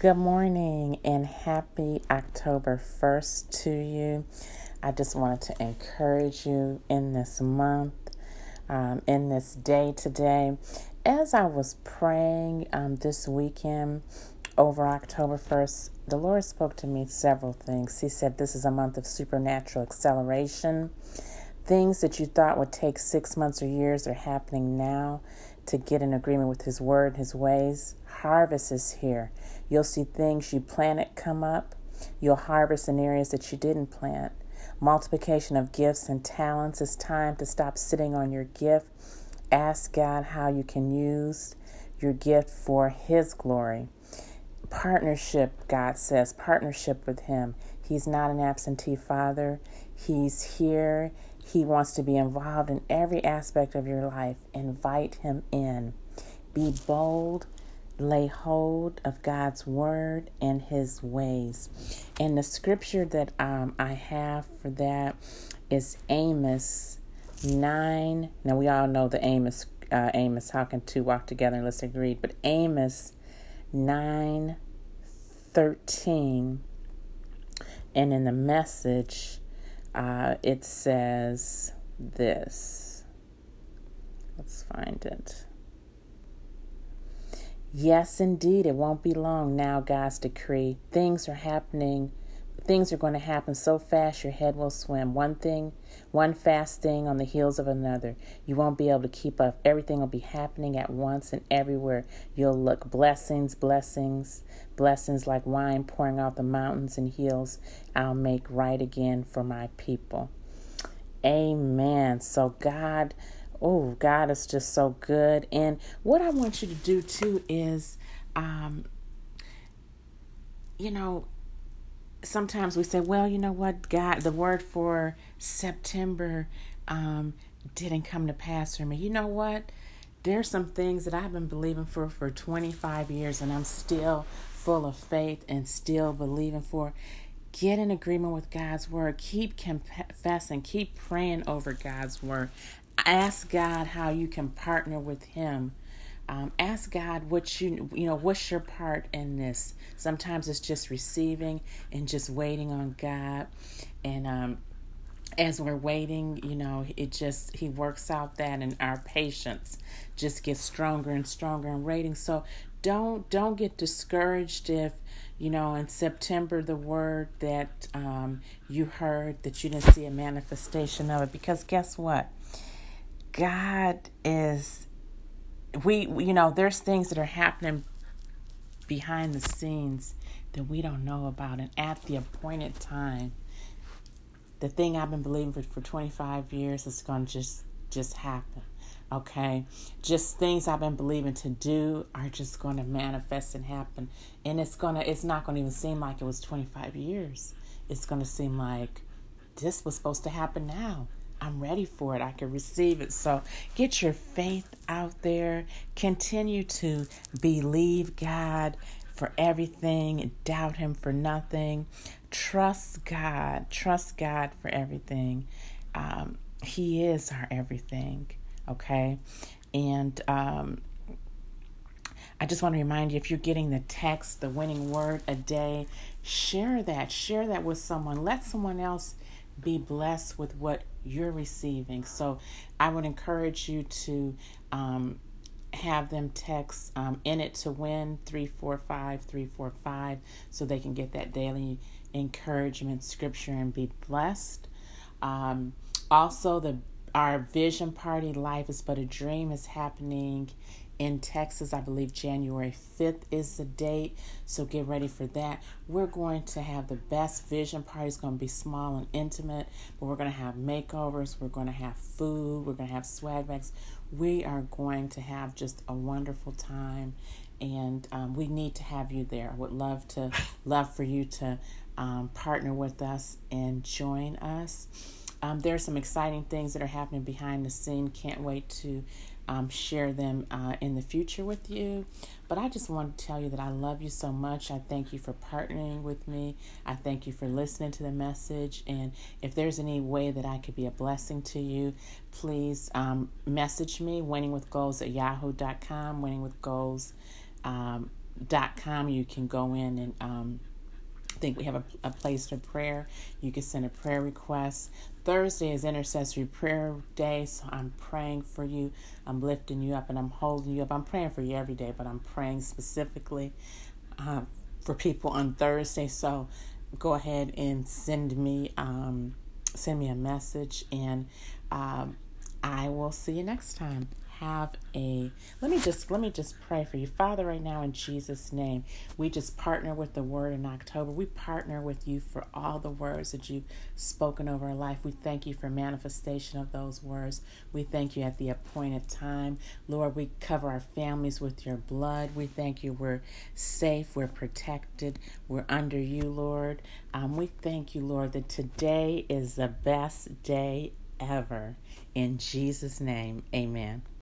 Good morning and happy October 1st to you. I just wanted to encourage you in this month, um, in this day today. As I was praying um, this weekend over October 1st, the Lord spoke to me several things. He said, This is a month of supernatural acceleration. Things that you thought would take six months or years are happening now to get in agreement with His word, His ways. Harvest is here. You'll see things you planted come up. You'll harvest in areas that you didn't plant. Multiplication of gifts and talents. It's time to stop sitting on your gift. Ask God how you can use your gift for His glory. Partnership, God says, partnership with Him. He's not an absentee father. He's here. He wants to be involved in every aspect of your life. Invite Him in. Be bold lay hold of God's word and his ways. And the scripture that um, I have for that is Amos 9. Now, we all know the Amos, uh, Amos, how can two walk together unless they agree? But Amos 9 13. And in the message, uh, it says this. Let's find it. Yes, indeed, it won't be long now, God's decree. Things are happening. Things are going to happen so fast your head will swim. One thing, one fast thing on the heels of another. You won't be able to keep up. Everything will be happening at once and everywhere. You'll look blessings, blessings, blessings like wine pouring out the mountains and hills. I'll make right again for my people. Amen. So, God oh, God is just so good. And what I want you to do too is, um, you know, sometimes we say, well, you know what, God, the word for September um, didn't come to pass for me. You know what? There's some things that I've been believing for for 25 years, and I'm still full of faith and still believing for. Get in agreement with God's word. Keep confessing. Keep praying over God's word ask God how you can partner with Him. Um, ask God what you you know what's your part in this. Sometimes it's just receiving and just waiting on God, and um, as we're waiting, you know, it just He works out that, and our patience just gets stronger and stronger in waiting. So don't don't get discouraged if you know in September the word that um, you heard that you didn't see a manifestation of it because guess what God is we you know there's things that are happening behind the scenes that we don't know about. And at the appointed time the thing I've been believing for, for 25 years is going to just just happen okay? Just things I've been believing to do are just going to manifest and happen. And it's going to it's not going to even seem like it was 25 years. It's going to seem like this was supposed to happen now I'm ready for it. I can receive it. So get your faith out there. Continue to believe God for everything, doubt Him for nothing. Trust God. Trust God for everything. Um, he is our everything. Okay. And um, I just want to remind you if you're getting the text, the winning word a day, share that. Share that with someone. Let someone else be blessed with what you're receiving. So I would encourage you to um, have them text um, in it to win 345 345 so they can get that daily encouragement scripture and be blessed. Um, also, the our vision party, Life is But a Dream, is happening in Texas. I believe January 5th is the date. So get ready for that. We're going to have the best vision party. It's going to be small and intimate, but we're going to have makeovers. We're going to have food. We're going to have swag bags. We are going to have just a wonderful time. And um, we need to have you there. I would love to love for you to um, partner with us and join us. Um, there are some exciting things that are happening behind the scene. Can't wait to um, share them uh, in the future with you. But I just want to tell you that I love you so much. I thank you for partnering with me. I thank you for listening to the message. And if there's any way that I could be a blessing to you, please um, message me, winningwithgoals at yahoo.com, winningwithgoals. Um, com. You can go in and um, think we have a, a place for prayer. You can send a prayer request. Thursday is intercessory prayer day, so I'm praying for you. I'm lifting you up and I'm holding you up. I'm praying for you every day, but I'm praying specifically uh, for people on Thursday. So go ahead and send me um, send me a message, and um, I will see you next time have a let me just let me just pray for you. Father right now in jesus name we just partner with the word in october. We partner with you for all the words that you've spoken over our life. We thank you for manifestation of those words. We thank you at the appointed time. Lord we cover our families with your blood. We thank you. We're safe. We're protected. We're under you lord. Um, we thank you lord that today is the best day ever. In jesus name amen